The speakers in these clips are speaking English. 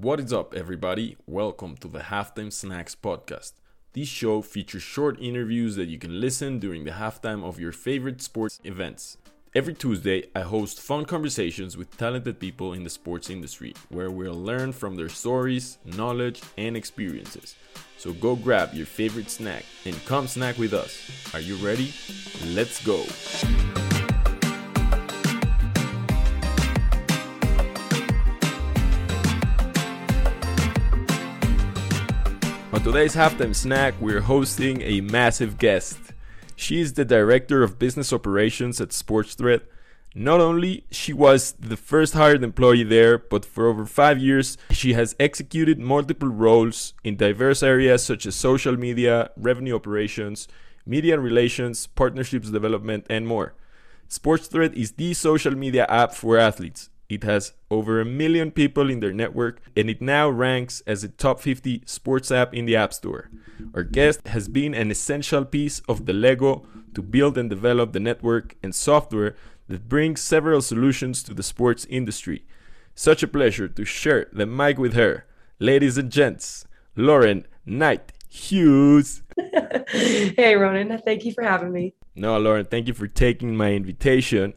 What is up, everybody? Welcome to the Halftime Snacks podcast. This show features short interviews that you can listen during the halftime of your favorite sports events. Every Tuesday, I host fun conversations with talented people in the sports industry where we'll learn from their stories, knowledge, and experiences. So go grab your favorite snack and come snack with us. Are you ready? Let's go! Today's halftime snack, we're hosting a massive guest. She is the director of business operations at SportsThread. Not only she was the first hired employee there, but for over 5 years she has executed multiple roles in diverse areas such as social media, revenue operations, media relations, partnerships development, and more. SportsThread is the social media app for athletes. It has over a million people in their network and it now ranks as a top 50 sports app in the App Store. Our guest has been an essential piece of the Lego to build and develop the network and software that brings several solutions to the sports industry. Such a pleasure to share the mic with her. Ladies and gents, Lauren Knight Hughes. hey, Ronen. Thank you for having me. No, Lauren, thank you for taking my invitation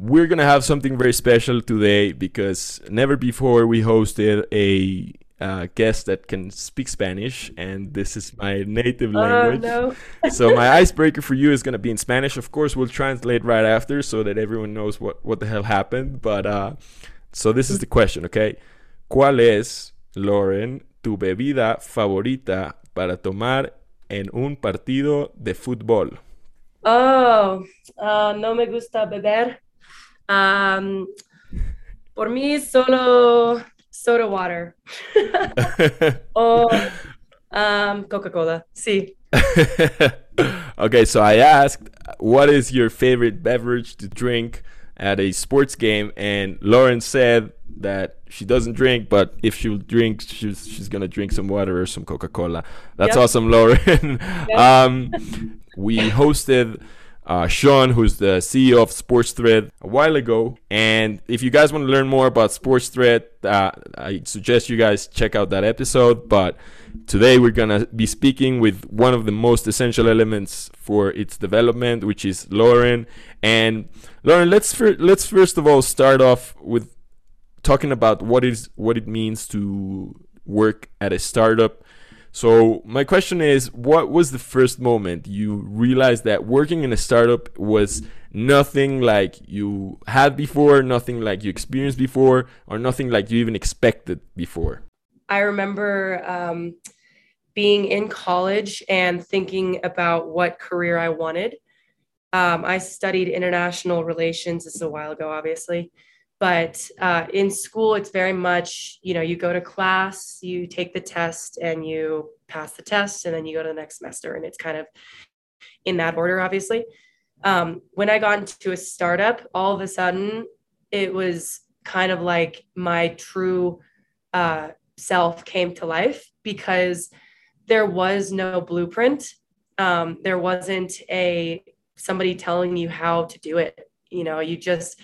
we're gonna have something very special today because never before we hosted a uh, guest that can speak Spanish, and this is my native language. Oh, language. no. so my icebreaker for you is gonna be in Spanish. Of course, we'll translate right after so that everyone knows what what the hell happened. But uh, so this is the question, okay? ¿Cuál es, Lauren, tu bebida favorita para tomar en un partido de fútbol? Oh, ah, no me gusta beber. Um, por mí, solo soda water. o um, Coca-Cola. Sí. okay, so I asked, what is your favorite beverage to drink at a sports game? And Lauren said that she doesn't drink, but if she'll drink, she's, she's gonna drink some water or some Coca Cola. That's Yep. awesome, Lauren. Yep. um, we hosted. Uh, Sean, who's the CEO of Sports Thread, a while ago. And if you guys want to learn more about Sports Thread, uh, I suggest you guys check out that episode. But Today we're gonna be speaking with one of the most essential elements for its development, which is Lauren. And Lauren, let's fir- let's first of all start off with talking about what is what it means to work at a startup. So my question is, what was the first moment you realized that working in a startup was nothing like you had before, nothing like you experienced before, or nothing like you even expected before? I remember um, being in college and thinking about what career I wanted. Um, I studied international relations. This is a while ago, obviously. But uh, in school, it's very much, you know, you go to class, you take the test, and you pass the test, and then you go to the next semester. And it's kind of in that order, obviously. Um, when I got into a startup, all of a sudden, it was kind of like my true uh, self came to life because there was no blueprint. Um, there wasn't a somebody telling you how to do it. You know, you just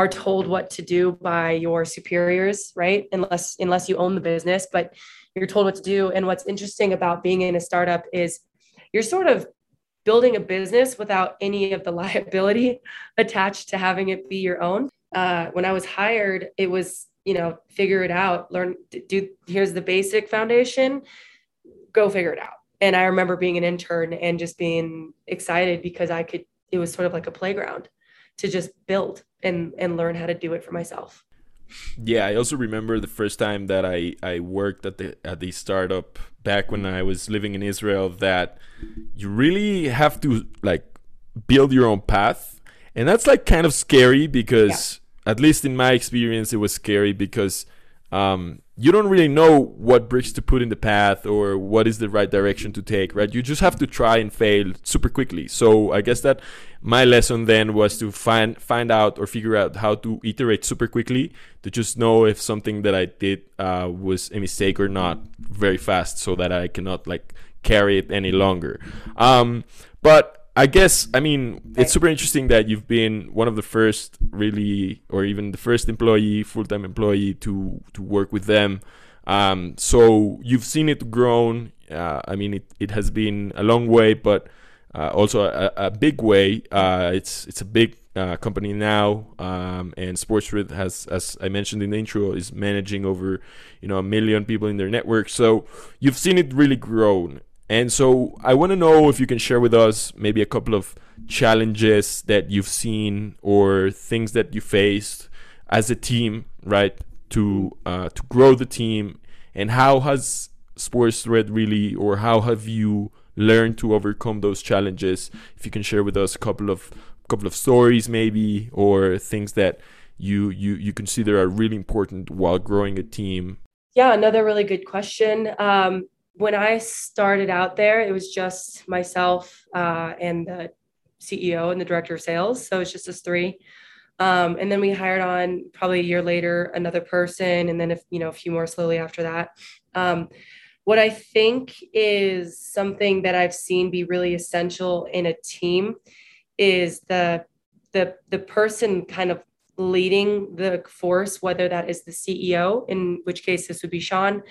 are told what to do by your superiors, right? Unless unless you own the business, but you're told what to do. And what's interesting about being in a startup is you're sort of building a business without any of the liability attached to having it be your own. Uh, when I was hired, it was you know figure it out, learn do. Here's the basic foundation. Go figure it out. And I remember being an intern and just being excited because I could. It was sort of like a playground to just build and and learn how to do it for myself. Yeah, I also remember the first time that I, I worked at the at the startup back when I was living in Israel that you really have to like build your own path. And that's like kind of scary because at least in my experience it was scary because um, you don't really know what bricks to put in the path or what is the right direction to take, right? You just have to try and fail super quickly. So I guess that my lesson then was to find find out or figure out how to iterate super quickly to just know if something that I did uh, was a mistake or not very fast, so that I cannot like carry it any longer. Um, but I guess I mean it's super interesting that you've been one of the first really, or even the first employee, full time employee to to work with them. Um, so you've seen it grown. Uh, I mean, it, it has been a long way, but uh, also a, a, big way. Uh, it's it's a big uh, company now, um, and SportsGrid has, as I mentioned in the intro, is managing over you know a million people in their network. So you've seen it really grown, and so I want to know if you can share with us maybe a couple of challenges that you've seen or things that you faced as a team, right, to uh, to grow the team, and how has SportsGrid really, or how have you learned to overcome those challenges? If you can share with us a couple of couple of stories, maybe, or things that you you you consider are really important while growing a team. Yeah, another really good question. Um, when I started out there, it was just myself uh, and the CEO and the director of sales. So it's just us three. Um, and then we hired on probably a year later another person, and then if you know a few more slowly after that. Um, what I think is something that I've seen be really essential in a team is the the the person kind of leading the force, whether that is the CEO, in which case this would be Sean,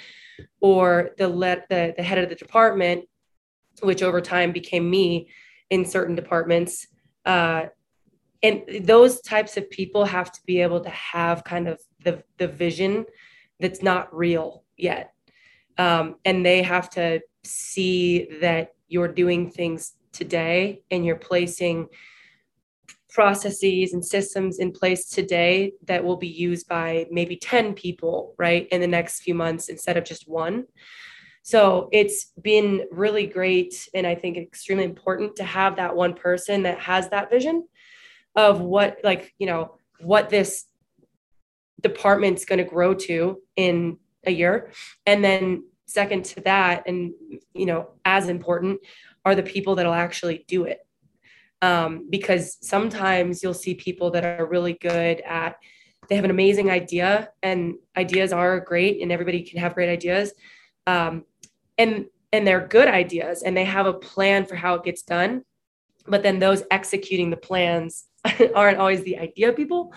or the let the, the head of the department, which over time became me in certain departments. Uh, and those types of people have to be able to have kind of the, the vision that's not real yet. Um, and they have to see that you're doing things today and you're placing processes and systems in place today that will be used by maybe 10 people, right, in the next few months instead of just one. So it's been really great and I think extremely important to have that one person that has that vision of what, like, you know, what this department's going to grow to in a year. And then, second to that, and, you know, as important are the people that'll actually do it um, because sometimes you'll see people that are really good at they have an amazing idea and ideas are great and everybody can have great ideas um, and and they're good ideas and they have a plan for how it gets done but then those executing the plans aren't always the idea people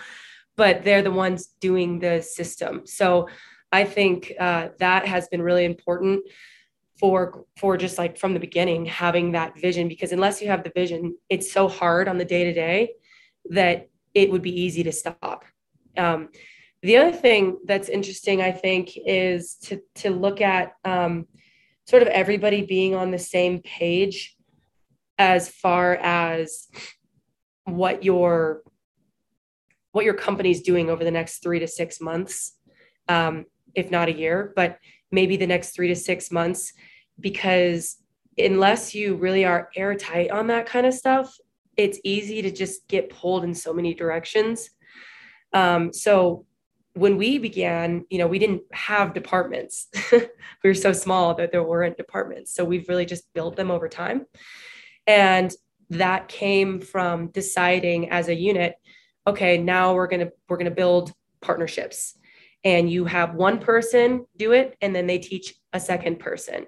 but they're the ones doing the system. So i think uh, that has been really important for for just like from the beginning having that vision because unless you have the vision it's so hard on the day to day that it would be easy to stop. Um, the other thing that's interesting i think is to to look at um, sort of everybody being on the same page as far as what your what your company's doing over the next three to six months um, if not a year but maybe the next three to six months because unless you really are airtight on that kind of stuff it's easy to just get pulled in so many directions. Um, so when we began you know we didn't have departments. We were so small that there weren't departments. So we've really just built them over time. And that came from deciding as a unit okay now we're going to we're going to build partnerships and you have one person do it and then they teach a second person.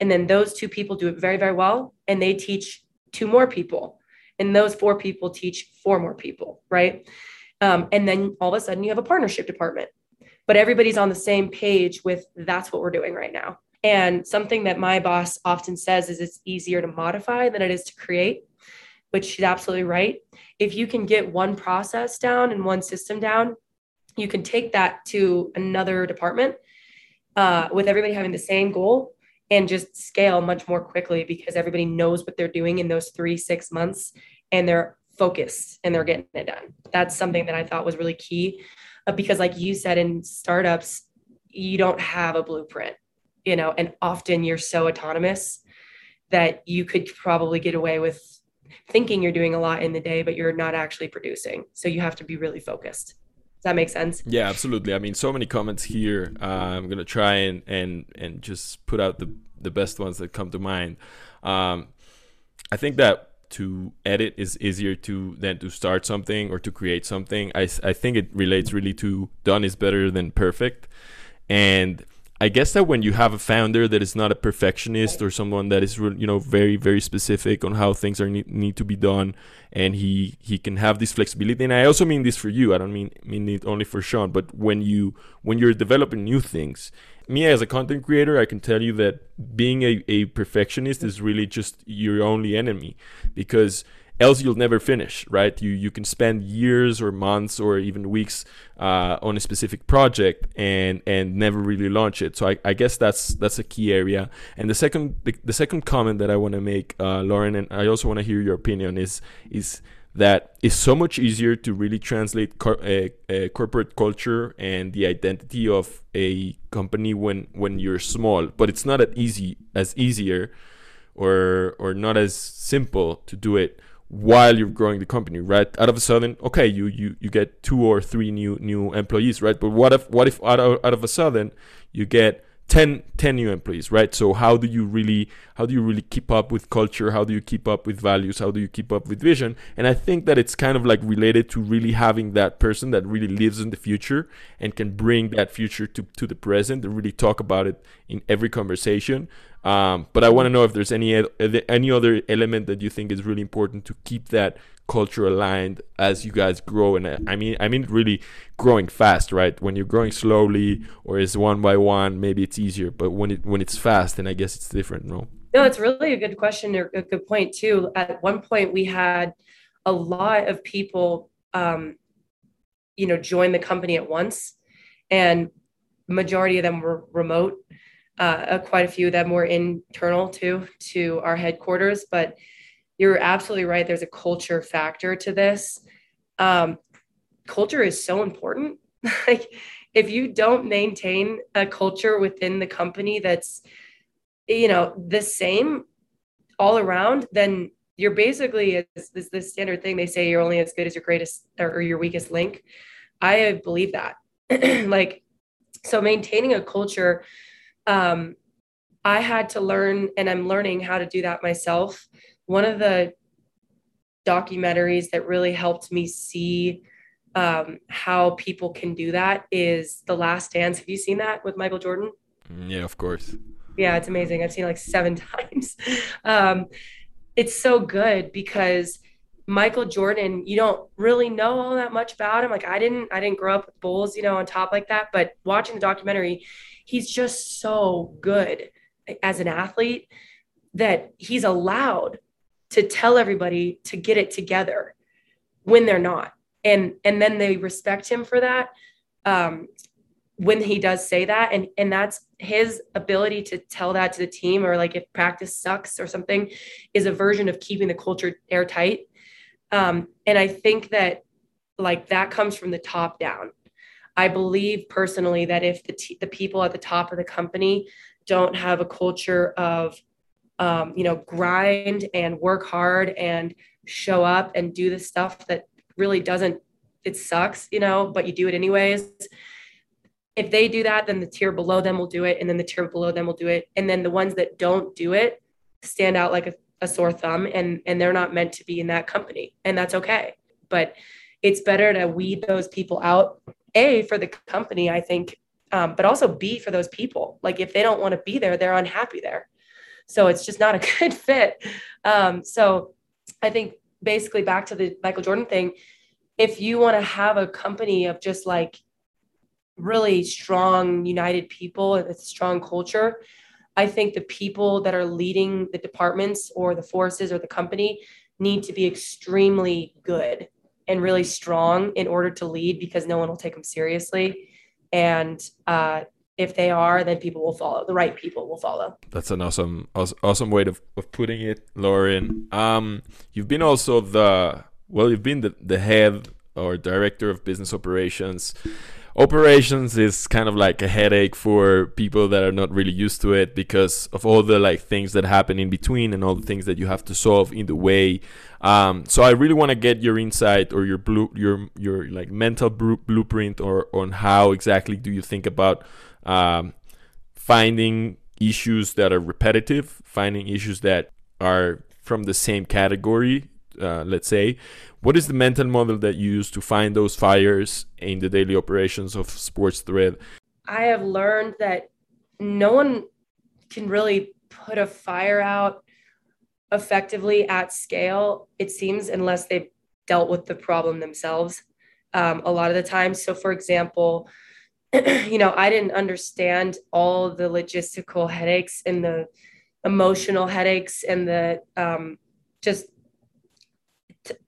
And then those two people do it very very well and they teach two more people. And those four people teach four more people right? Um, and then all of a sudden you have a partnership department but everybody's on the same page with that's what we're doing right now. And something that my boss often says is it's easier to modify than it is to create which she's absolutely right. If you can get one process down and one system down you can take that to another department uh, with everybody having the same goal and just scale much more quickly because everybody knows what they're doing in those three six months and they're focused and they're getting it done. That's something that i thought was really key uh, because like you said in startups you don't have a blueprint you know and often you're so autonomous that you could probably get away with thinking you're doing a lot in the day but you're not actually producing. So you have to be really focused that make sense? Yeah, absolutely. I mean, so many comments here. Uh, I'm gonna try and and and just put out the the best ones that come to mind. Um, I think that to edit is easier to than to start something or to create something. I I think it relates really to done is better than perfect, and I guess that when you have a founder that is not a perfectionist or someone that is you know very very specific on how things are need, to be done, and he he can have this flexibility. And I also mean this for you. I don't mean mean it only for Sean, but when you when you're developing new things, me as a content creator, I can tell you that being a, a perfectionist is really just your only enemy because else you'll never finish right? You you can spend years or months or even weeks uh, on a specific project and and never really launch it. So I, I guess that's that's a key area. And the second the, the second comment that I want to make uh, Lauren and I also want to hear your opinion is is that it's so much easier to really translate cor- a, a, corporate culture and the identity of a company when when you're small. But it's not as easy as easier or or not as simple to do it while you're growing the company, right? Out of a sudden, okay, you you you get two or three new new employees, right? But what if what if out of, out of a sudden you get 10, 10 new employees, right? So how do you really how do you really keep up with culture? How do you keep up with values? How do you keep up with vision? And I think that it's kind of like related to really having that person that really lives in the future and can bring that future to, to the present and really talk about it in every conversation. Um, but I want to know if there's any any other element that you think is really important to keep that culture aligned as you guys grow and uh, i mean i mean really growing fast right? When you're growing slowly or is one by one maybe it's easier but when it when it's fast then i guess it's different no? No it's really a good question or a good point too. At one point we had a lot of people um you know join the company at once and majority of them were remote uh, quite a few of them were internal too to our headquarters but you're absolutely right. There's a culture factor to this. Um, culture is so important. like, if you don't maintain a culture within the company that's, you know, the same all around, then you're basically is this the standard thing they say you're only as good as your greatest or your weakest link. I believe that. like, so maintaining a culture, um, I had to learn, and I'm learning how to do that myself one of the documentaries that really helped me see um, how people can do that is The Last Dance. Have you seen that with Michael Jordan? Mm, yeah, of course. Yeah, it's amazing. I've seen it like seven times. Um, it's so good because Michael Jordan, you don't really know all that much about him. Like I didn't, I didn't grow up with Bulls, you know, on top like that. But watching the documentary, he's just so good as an athlete that he's allowed to tell everybody to get it together when they're not and and then they respect him for that um, when he does say that and and that's his ability to tell that to the team or like if practice sucks or something is a version of keeping the culture airtight um, and i think that like that comes from the top down i believe personally that if the, t- the people at the top of the company don't have a culture of um, you know, grind and work hard and show up and do the stuff that really doesn't, it sucks, you know, but you do it anyways. If they do that, then the tier below them will do it. And then the tier below them will do it. And then the ones that don't do it stand out like a, a sore thumb and, and they're not meant to be in that company. And that's okay. But it's better to weed those people out, A, for the company, I think, um, but also B, for those people. Like if they don't want to be there, they're unhappy there. So it's just not a good fit. Um, so I think basically back to the Michael Jordan thing, if you want to have a company of just like really strong, united people, a strong culture, I think the people that are leading the departments or the forces or the company need to be extremely good and really strong in order to lead because no one will take them seriously. And uh, if they are, then people will follow. The right people will follow. That's an awesome, awesome way of, of putting it, Lauren. Um, you've been also the well, you've been the, the head or director of business operations. Operations is kind of like a headache for people that are not really used to it because of all the like things that happen in between and all the things that you have to solve in the way. Um, so I really want to get your insight or your blue, your your like mental blueprint or on how exactly do you think about um, finding issues that are repetitive, finding issues that are from the same category, uh, let's say. What is the mental model that you use to find those fires in the daily operations of Sports Thread? I have learned that no one can really put a fire out effectively at scale, it seems, unless they've dealt with the problem themselves um, a lot of the time. So, for example, you know, I didn't understand all the logistical headaches and the emotional headaches and the um, just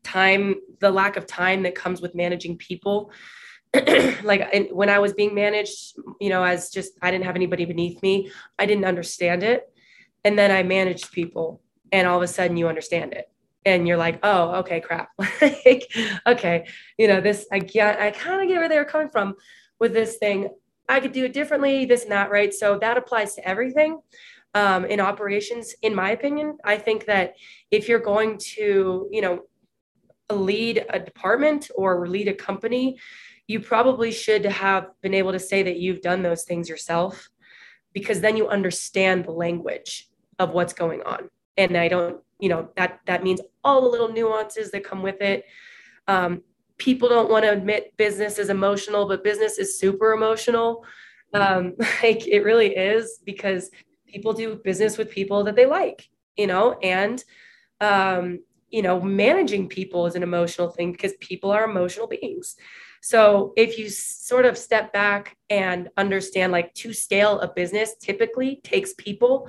time, the lack of time that comes with managing people. like when I was being managed, you know, as just I didn't have anybody beneath me, I didn't understand it. And then I managed people, and all of a sudden you understand it and you're like, oh, okay, crap. like, okay, you know, this, I get, I kind of get where they were coming from with this thing. I could do it differently, this and that, right? So that applies to everything um, in operations, in my opinion. I think that if you're going to, you know, lead a department or lead a company, you probably should have been able to say that you've done those things yourself because then you understand the language of what's going on. And I don't you know that that means all the little nuances that come with it um, people don't want to admit business is emotional but business is super emotional um, like it really is because people do business with people that they like you know and um, you know managing people is an emotional thing because people are emotional beings. So if you sort of step back and understand like to scale a business typically takes people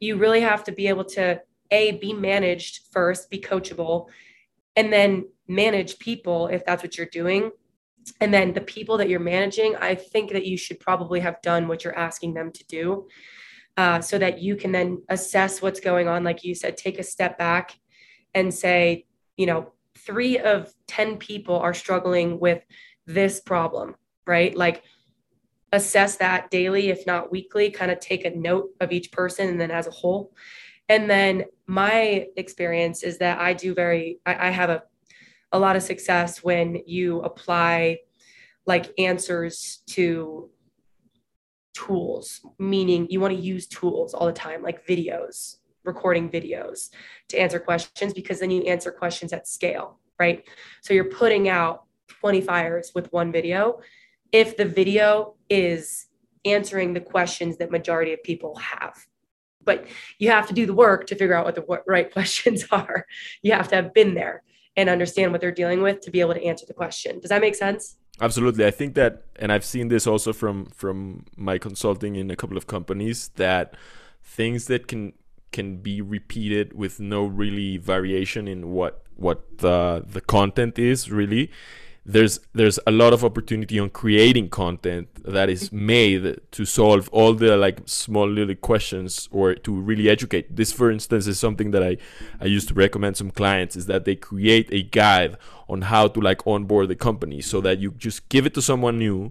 you really have to be able to a be managed first be coachable and then manage people if that's what you're doing. And then the people that you're managing i think that you should probably have done what you're asking them to do uh, so that you can then assess what's going on. Like you said take a step back and say you know three of 10 people are struggling with this problem right? Like assess that daily if not weekly kind of take a note of each person and then as a whole. And then my experience is that I do very, I, I have a, a lot of success when you apply like answers to tools, meaning you want to use tools all the time, like videos, recording videos to answer questions, because then you answer questions at scale, right? So you're putting out 20 fires with one video. If the video is answering the questions that majority of people have but you have to do the work to figure out what the right questions are. You have to have been there and understand what they're dealing with to be able to answer the question. Does that make sense? Absolutely. I think that and I've seen this also from from my consulting in a couple of companies that things that can can be repeated with no really variation in what what the the content is really. There's there's a lot of opportunity on creating content that is made to solve all the like small little questions or to really educate. This for instance is something that i i used to recommend some clients is that they create a guide on how to like onboard the company so that you just give it to someone new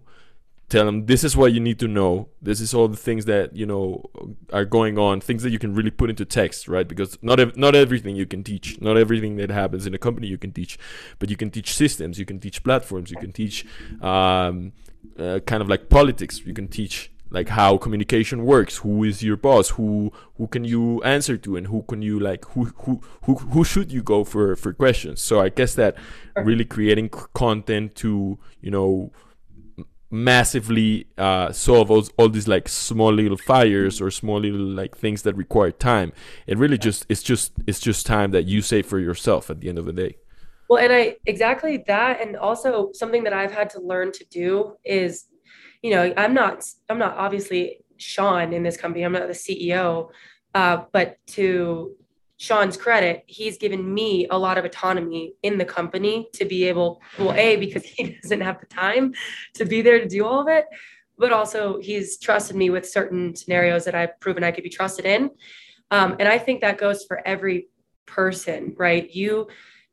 tell them this is what you need to know. This is all the things that you know are going on things that you can really put into text right? Because not ev- not everything you can teach not everything that happens in a company you can teach but you can teach systems you can teach platforms you can teach um, uh, kind of like politics. You can teach like how communication works who is your boss who who can you answer to and who can you like who who who, who should you go for for questions. So i guess that really creating content to you know massively uh, solve all, all these like small little fires or small little like things that require time. It really just it's just it's just time that you save for yourself at the end of the day. Well and i exactly that and also something that i've had to learn to do is you know i'm not i'm not obviously sean in this company i'm not the ceo uh, but to Sean's credit, he's given me a lot of autonomy in the company to be able, well, A, because he doesn't have the time to be there to do all of it, but also he's trusted me with certain scenarios that I've proven I could be trusted in. Um, and I think that goes for every person, right? You,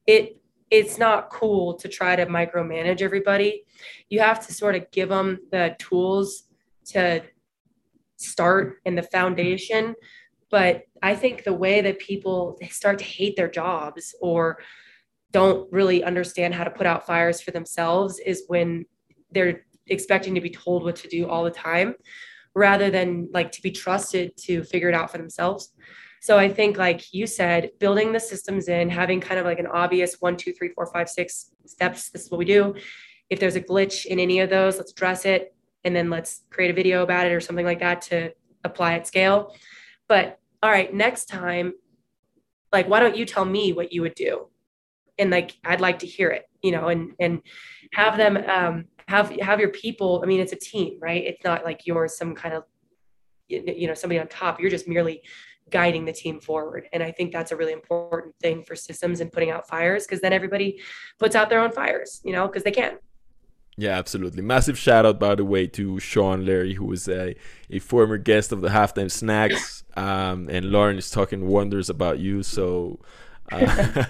it, it's not cool to try to micromanage everybody. You have to sort of give them the tools to start in the foundation but I think the way that people they start to hate their jobs or don't really understand how to put out fires for themselves is when they're expecting to be told what to do all the time rather than like to be trusted to figure it out for themselves. So I think, like you said, building the systems in, having kind of like an obvious one, two, three, four, five, six steps. This is what we do. If there's a glitch in any of those, let's address it and then let's create a video about it or something like that to apply at scale. But all right, next time, like, why don't you tell me what you would do? And like, I'd like to hear it, you know, and and have them um, have have your people. I mean, it's a team, right? It's not like you're some kind of you know somebody on top. You're just merely guiding the team forward. And I think that's a really important thing for systems and putting out fires because then everybody puts out their own fires, you know, because they can. Yeah, absolutely. Massive shout out, by the way, to Sean Larry, who was a, a former guest of the Halftime Snacks. Um, and Lauren is talking wonders about you. So, uh,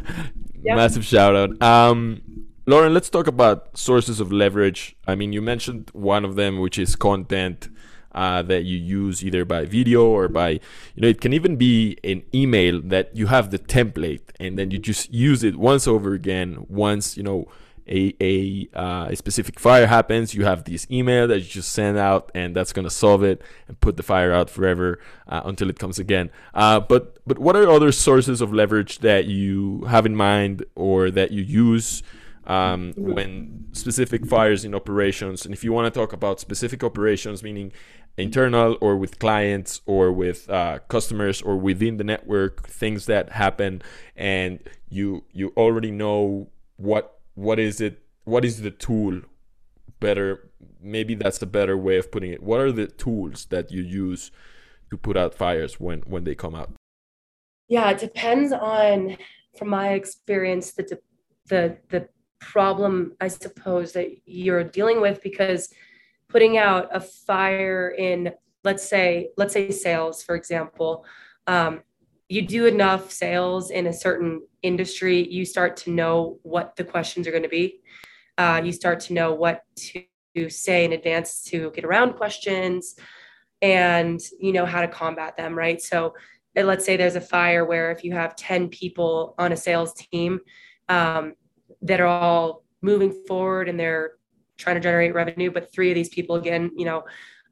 yep. massive shout out. Um, Lauren, let's talk about sources of leverage. I mean, you mentioned one of them, which is content. Uh, that you use either by video or by you know it can even be an email that you have the template and then you just use it once over again once you know a a, uh, a specific fire happens, you have this email that you just send out, and that's gonna solve it and put the fire out forever uh, until it comes again. Uh, but but what are other sources of leverage that you have in mind or that you use? Um, when specific fires in operations, and if you want to talk about specific operations, meaning internal or with clients or with uh, customers or within the network, things that happen, and you you already know what what is it what is the tool better maybe that's the better way of putting it. What are the tools that you use to put out fires when when they come out yeah it depends on from my experience the the the problem i suppose that you're dealing with because putting out a fire in let's say let's say sales for example um, you do enough sales in a certain industry, you start to know what the questions are going to be. Uh, you start to know what to say in advance to get around questions and you know how to combat them, right? So uh, let's say there's a fire where if you have 10 people on a sales team um, that are all moving forward and they're trying to generate revenue, but three of these people, again, you know,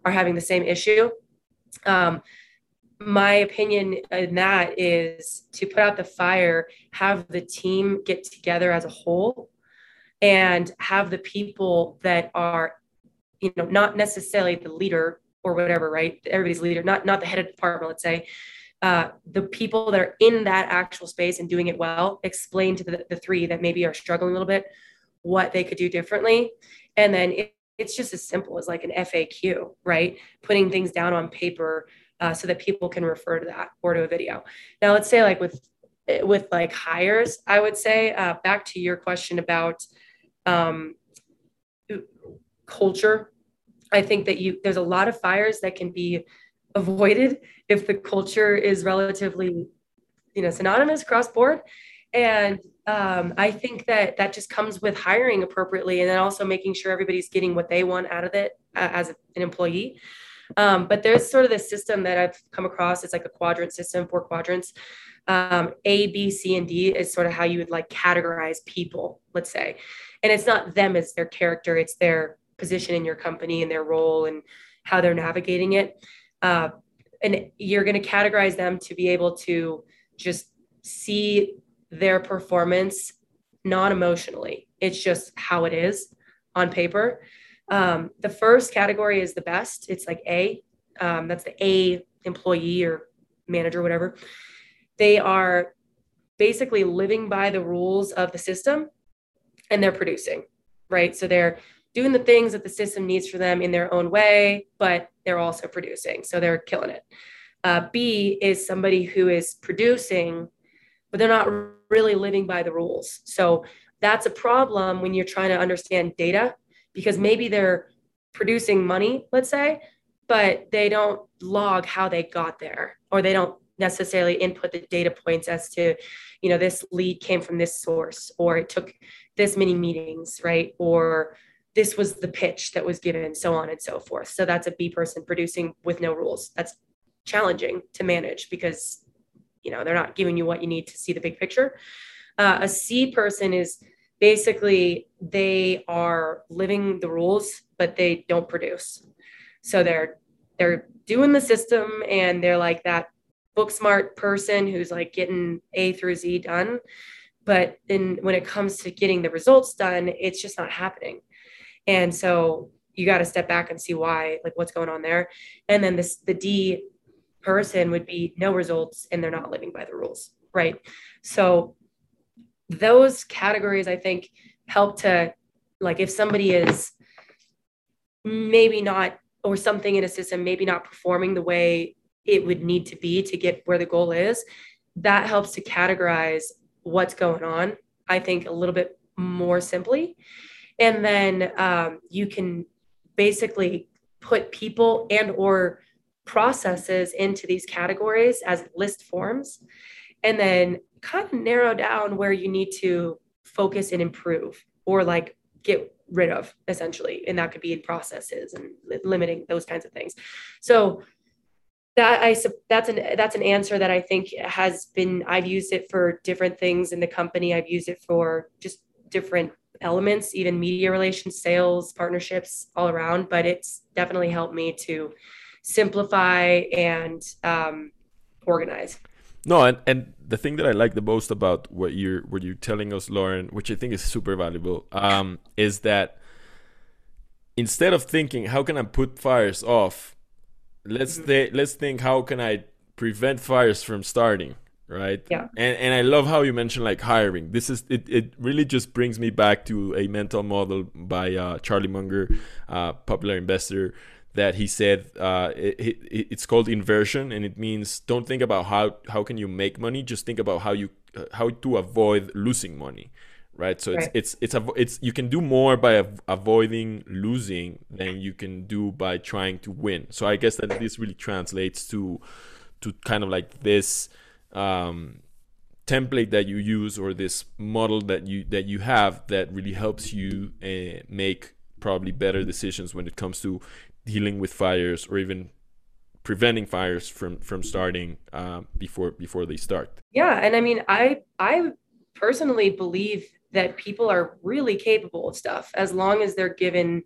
are having the same issue. Um, my opinion in that is to put out the fire, have the team get together as a whole and have the people that are, you know, not necessarily the leader or whatever, right? Everybody's leader, not, not the head of department, let's say, uh, the people that are in that actual space and doing it well, explain to the, the three that maybe are struggling a little bit what they could do differently. And then it, it's just as simple as like an FAQ, right? Putting things down on paper uh, so that people can refer to that or to a video. Now, let's say like with with like hires, I would say uh, back to your question about um, culture. I think that you there's a lot of fires that can be avoided if the culture is relatively you know synonymous cross board and um, i think that that just comes with hiring appropriately and then also making sure everybody's getting what they want out of it uh, as an employee um, but there's sort of this system that I've come across. It's like a quadrant system, four quadrants. Um, a, B, C, and D is sort of how you would like categorize people, let's say. And it's not them as their character, it's their position in your company and their role and how they're navigating it. Uh, and you're going to categorize them to be able to just see their performance non emotionally. It's just how it is on paper. Um, the first category is the best. It's like A. Um, that's the A employee or manager, whatever. They are basically living by the rules of the system and they're producing, right? So they're doing the things that the system needs for them in their own way, but they're also producing. So they're killing it. Uh, B is somebody who is producing, but they're not really living by the rules. So that's a problem when you're trying to understand data because maybe they're producing money, let's say, but they don't log how they got there or they don't necessarily input the data points as to, you know, this lead came from this source or it took this many meetings, right? Or this was the pitch that was given, so on and so forth. So that's a B person producing with no rules. That's challenging to manage because, you know, they're not giving you what you need to see the big picture. Uh, a C person is basically they are living the rules but they don't produce. So they're they're doing the system and they're like that book smart person who's like getting a through z done. But then when it comes to getting the results done it's just not happening. And so you got to step back and see why like what's going on there. And then this the d person would be no results and they're not living by the rules, right? So those categories I think help to like if somebody is maybe not or something in a system maybe not performing the way it would need to be to get where the goal is that helps to categorize what's going on i think a little bit more simply. And then um, you can basically put people and or processes into these categories as list forms. And then kind of narrow down where you need to focus and improve or like get rid of essentially and that could be in processes and limiting those kinds of things so that i that's an that's an answer that i think has been i've used it for different things in the company i've used it for just different elements, even media relations, sales, partnerships, all around. But it's definitely helped me to simplify and um, organize. No, and, and the thing that I like the most about what you're what you're telling us, Lauren, which I think is super valuable, um, is that instead of thinking how can I put fires off, let's mm-hmm. th- let's think how can I prevent fires from starting right? Yeah. And and i love how you mentioned like hiring. This is it, it really just brings me back to a mental model by uh, charlie munger uh, popular investor that he said uh, it, it, it's called inversion and it means don't think about how how can you make money just think about how you uh, how to avoid losing money right so right. it's it's it's it's you can do more by av- avoiding losing than you can do by trying to win so i guess that this really translates to to kind of like this um, template that you use or this model that you that you have that really helps you uh, make probably better decisions when it comes to dealing with fires or even preventing fires from from starting uh, before before they start yeah and i mean i i personally believe that people are really capable of stuff as long as they're given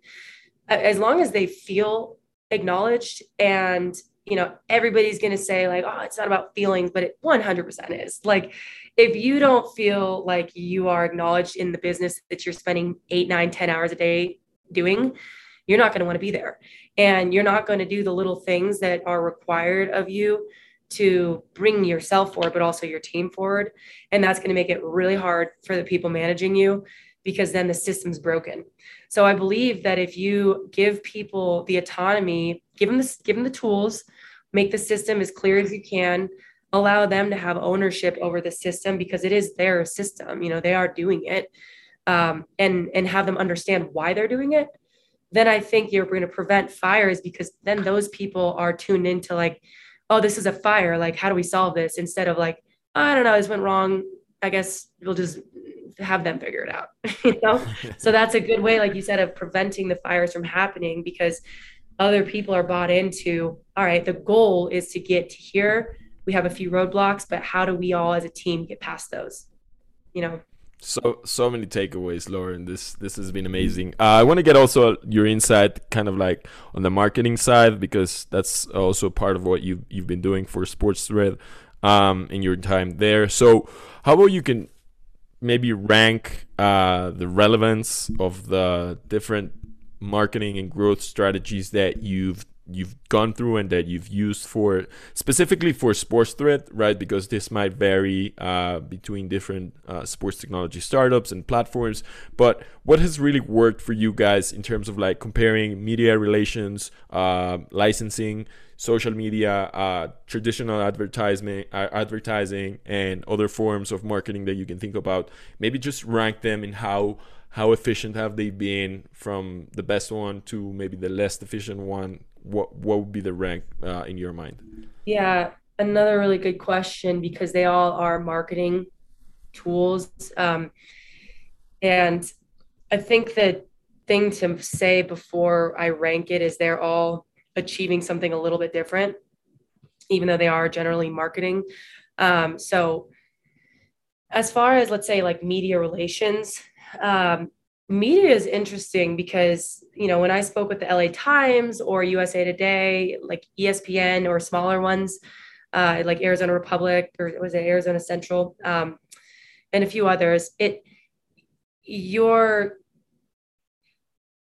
as long as they feel acknowledged and you know, everybody's going to say, like, oh, it's not about feelings, but it 100% is. Like, if you don't feel like you are acknowledged in the business that you're spending eight, nine, ten hours a day doing, you're not going to want to be there. And you're not going to do the little things that are required of you to bring yourself forward, but also your team forward. And that's going to make it really hard for the people managing you because then the system's broken. So I believe that if you give people the autonomy, give them the, give them the tools, make the system as clear as you can, allow them to have ownership over the system because it is their system. You know, they are doing it, um, and and have them understand why they're doing it. Then I think you're going to prevent fires because then those people are tuned into like, oh, this is a fire. Like, how do we solve this? Instead of like, I don't know, this went wrong. I guess we'll just have them figure it out you know so that's a good way like you said of preventing the fires from happening because other people are bought into all right the goal is to get to here we have a few roadblocks but how do we all as a team get past those you know so so many takeaways lauren. This this has been amazing. Uh, i want to get also your insight kind of like on the marketing side because that's also part of what you've, you've been doing for sports thread um, in your time there. So how about you can maybe rank uh, the relevance of the different marketing and growth strategies that you've you've gone through and that you've used for specifically for sports thread right because this might vary uh, between different uh, sports technology startups and platforms but what has really worked for you guys in terms of like comparing media relations uh, licensing social media, uh, traditional advertisement, uh, advertising, and other forms of marketing that you can think about. Maybe just rank them in how how efficient have they been from the best one to maybe the less efficient one. What what would be the rank uh, in your mind? Yeah, another really good question because they all are marketing tools, um, and I think the thing to say before I rank it is they're all achieving something a little bit different, even though they are generally marketing. Um, so, as far as let's say like media relations, um, media is interesting because you know when I spoke with the LA Times or USA Today, like ESPN or smaller ones, uh, like Arizona Republic or was it Arizona Central, um, and a few others, it your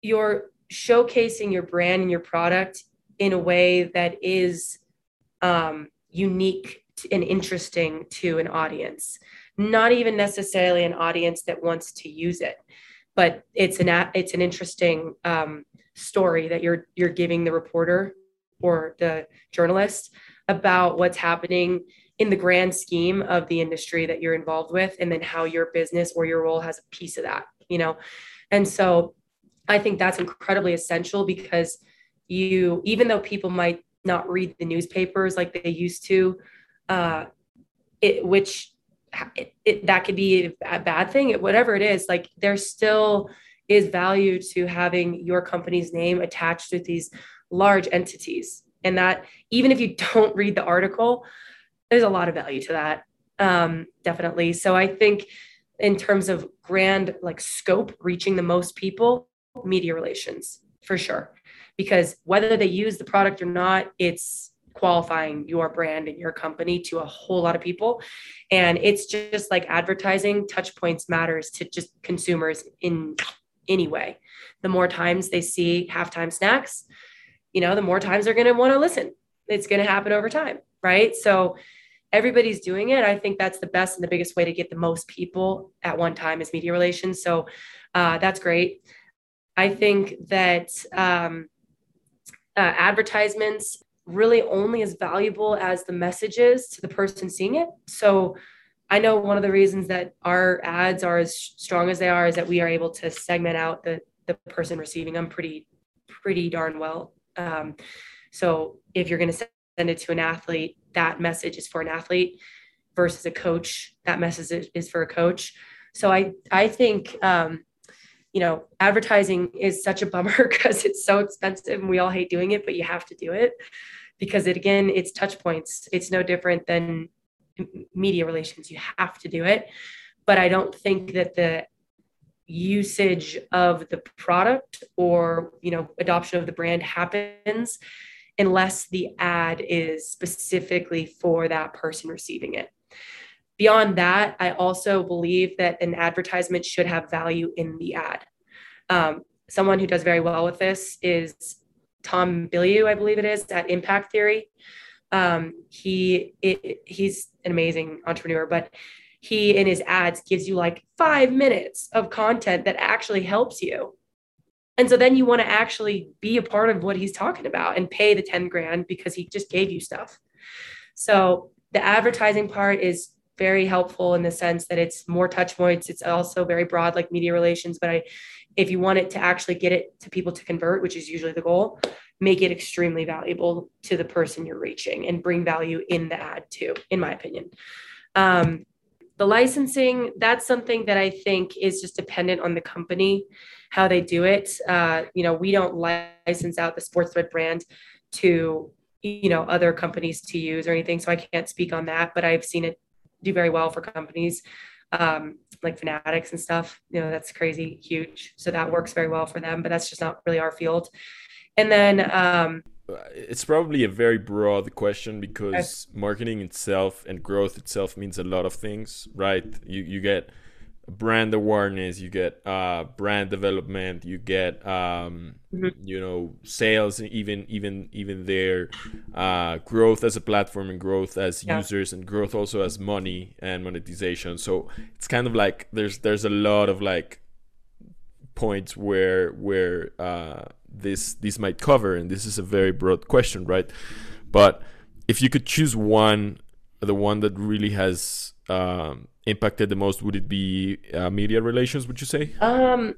you're showcasing your brand and your product in a way that is um, unique and interesting to an audience. Not even necessarily an audience that wants to use it, but it's an it's an interesting um, story that you're you're giving the reporter or the journalist about what's happening in the grand scheme of the industry that you're involved with and then how your business or your role has a piece of that you know? And so i think that's incredibly essential because you even though people might not read the newspapers like they used to uh it which it, it, that could be a bad thing whatever it is like there still is value to having your company's name attached with these large entities. And that even if you don't read the article there's a lot of value to that um, definitely. So i think in terms of grand like scope reaching the most people media relations for sure. Because whether they use the product or not it's qualifying your brand and your company to a whole lot of people. And it's just like advertising touch points matters to just consumers in any way. The more times they see halftime snacks you know the more times they're going to want to listen. It's going to happen over time right? So everybody's doing it. I think that's the best and the biggest way to get the most people at one time is media relations. So uh, that's great. I think that um, uh, advertisements really only as valuable as the messages to the person seeing it so i know one of the reasons that our ads are as strong as they are is that we are able to segment out the the person receiving them pretty pretty darn well um, so if you're going to send it to an athlete, that message is for an athlete versus a coach. That message is for a coach. So I I think um, you know advertising is such a bummer because it's so expensive and we all hate doing it, but you have to do it because it again it's touch points. It's no different than media relations. You have to do it, but I don't think that the usage of the product or you know adoption of the brand happens unless the ad is specifically for that person receiving it beyond that i also believe that an advertisement should have value in the ad um, someone who does very well with this is tom bilyeu i believe it is at impact theory um, he it, he's an amazing entrepreneur but he in his ads gives you like five minutes of content that actually helps you. And so then you want to actually be a part of what he's talking about and pay the 10 grand because he just gave you stuff. So the advertising part is very helpful in the sense that it's more touch points. It's also very broad, like media relations. But I, if you want it to actually get it to people to convert, which is usually the goal, make it extremely valuable to the person you're reaching and bring value in the ad too, in my opinion. Um, the licensing, that's something that I think is just dependent on the company, how they do it. Uh, you know, we don't license out the Sports Thread brand to, you know, other companies to use or anything. So I can't speak on that, but I've seen it do very well for companies um, like Fanatics and stuff. You know, that's crazy huge. So that works very well for them, but that's just not really our field. And then um, it's probably a very broad question because marketing itself and growth itself means a lot of things, right? You you get brand awareness, you get uh, brand development, you get um, mm-hmm. you know sales, even even even their uh, growth as a platform and growth as yeah. users and growth also as money and monetization. So it's kind of like there's there's a lot of like points where where uh, this this might cover, and this is a very broad question, right? But if you could choose one, the one that really has um, impacted the most, would it be uh, media relations? Would you say? Um,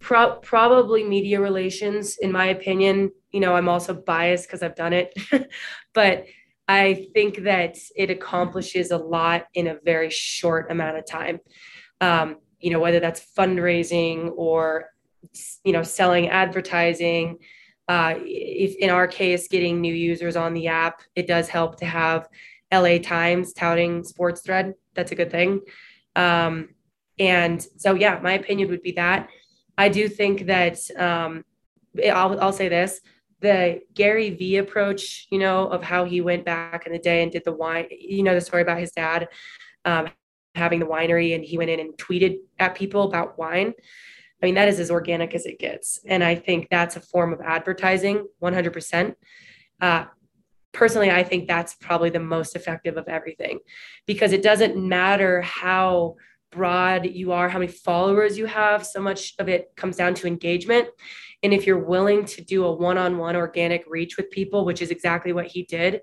pro- probably media relations, in my opinion. You know, I'm also biased because I've done it, but I think that it accomplishes a lot in a very short amount of time. Um, you know, whether that's fundraising or you know selling advertising uh, if in our case getting new users on the app it does help to have la times touting sports thread that's a good thing um, and so yeah my opinion would be that i do think that um, I'll, I'll say this the gary vee approach you know of how he went back in the day and did the wine you know the story about his dad um, having the winery and he went in and tweeted at people about wine I mean, that is as organic as it gets. And I think that's a form of advertising 100%. Uh, personally, I think that's probably the most effective of everything because it doesn't matter how broad you are, how many followers you have, so much of it comes down to engagement. And if you're willing to do a one on one organic reach with people, which is exactly what he did,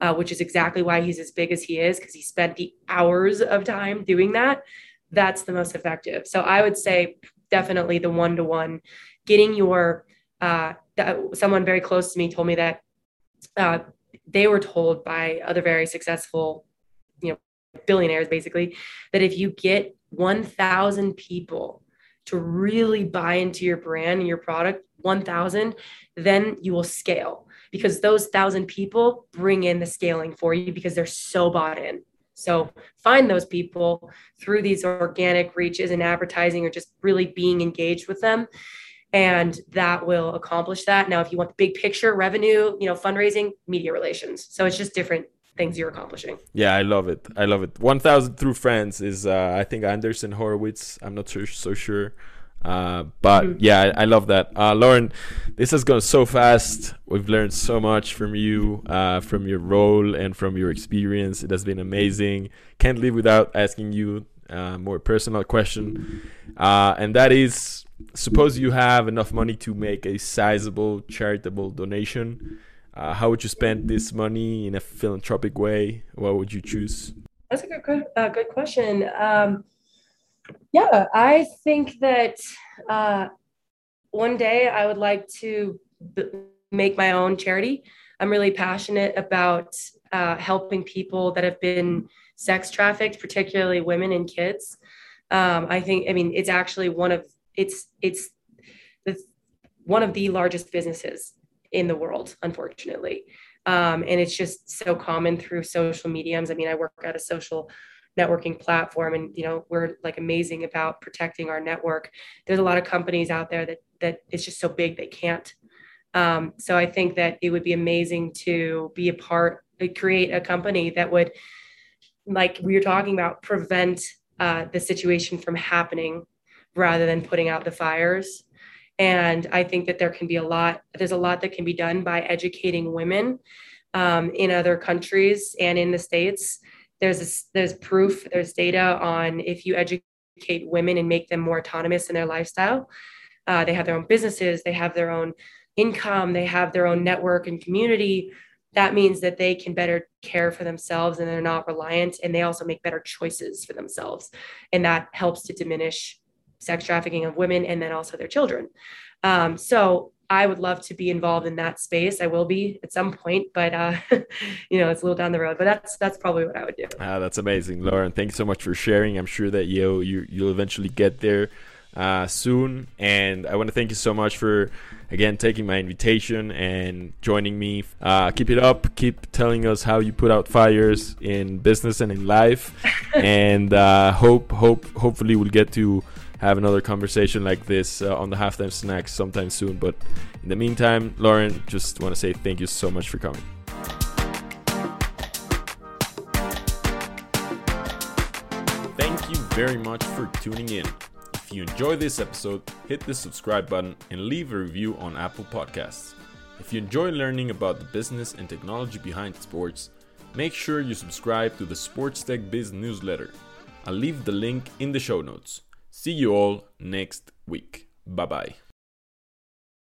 uh, which is exactly why he's as big as he is, because he spent the hours of time doing that, that's the most effective. So I would say definitely the one to one, getting your, uh, someone very close to me told me that uh, they were told by other very successful, you know, billionaires basically, that if you get 1,000 people to really buy into your brand and your product, 1,000, then you will scale because those thousand people bring in the scaling for you because they're so bought in. So find those people through these organic reaches and advertising or just really being engaged with them. And that will accomplish that. Now, if you want the big picture revenue, you know, fundraising, media relations. So it's just different things you're accomplishing. Yeah, I love it. I love it. 1000 through friends is, uh, I think, Andreessen Horowitz. I'm not so, so sure. Uh, but mm-hmm. yeah, I, I, love that. Uh, Lauren, this has gone so fast. We've learned so much from you, uh, from your role and from your experience. It has been amazing. Can't live without asking you a uh, more personal question. Uh, and that is suppose you have enough money to make a sizable charitable donation. Uh, how would you spend this money in a philanthropic way? What would you choose? That's a good, good question. Um, yeah, I think that uh, one day I would like to b- make my own charity. I'm really passionate about uh, helping people that have been sex trafficked, particularly women and kids. Um, I think, I mean, it's actually one of it's it's the one of the largest businesses in the world, unfortunately. Um, and it's just so common through social mediums. I mean, I work at a social networking platform and you know we're like amazing about protecting our network there's a lot of companies out there that that it's just so big they can't um, so i think that it would be amazing to be a part uh, create a company that would like we were talking about prevent uh, the situation from happening rather than putting out the fires and i think that there can be a lot there's a lot that can be done by educating women um, in other countries and in the states there's a, there's proof, there's data on if you educate women and make them more autonomous in their lifestyle. Uh, they have their own businesses, they have their own income, they have their own network and community. That means that they can better care for themselves and they're not reliant, and they also make better choices for themselves. And that helps to diminish sex trafficking of women and then also their children. Um, so I would love to be involved in that space. I will be at some point, but uh, you know, it's a little down the road. But that's that's probably what I would do. Ah, that's amazing, Lauren. Thank you so much for sharing. I'm sure that you you you'll eventually get there uh, soon. And I want to thank you so much for again taking my invitation and joining me. Uh, keep it up. Keep telling us how you put out fires in business and in life. and uh, hope hope hopefully we'll get to have another conversation like this uh, on the halftime snacks sometime soon. But in the meantime, Lauren, just want to say thank you so much for coming. Thank you very much for tuning in. If you enjoyed this episode, hit the subscribe button and leave a review on Apple Podcasts. If you enjoy learning about the business and technology behind sports, make sure you subscribe to the Sports Tech Biz newsletter. I'll leave the link in the show notes. See you all next week. Bye bye.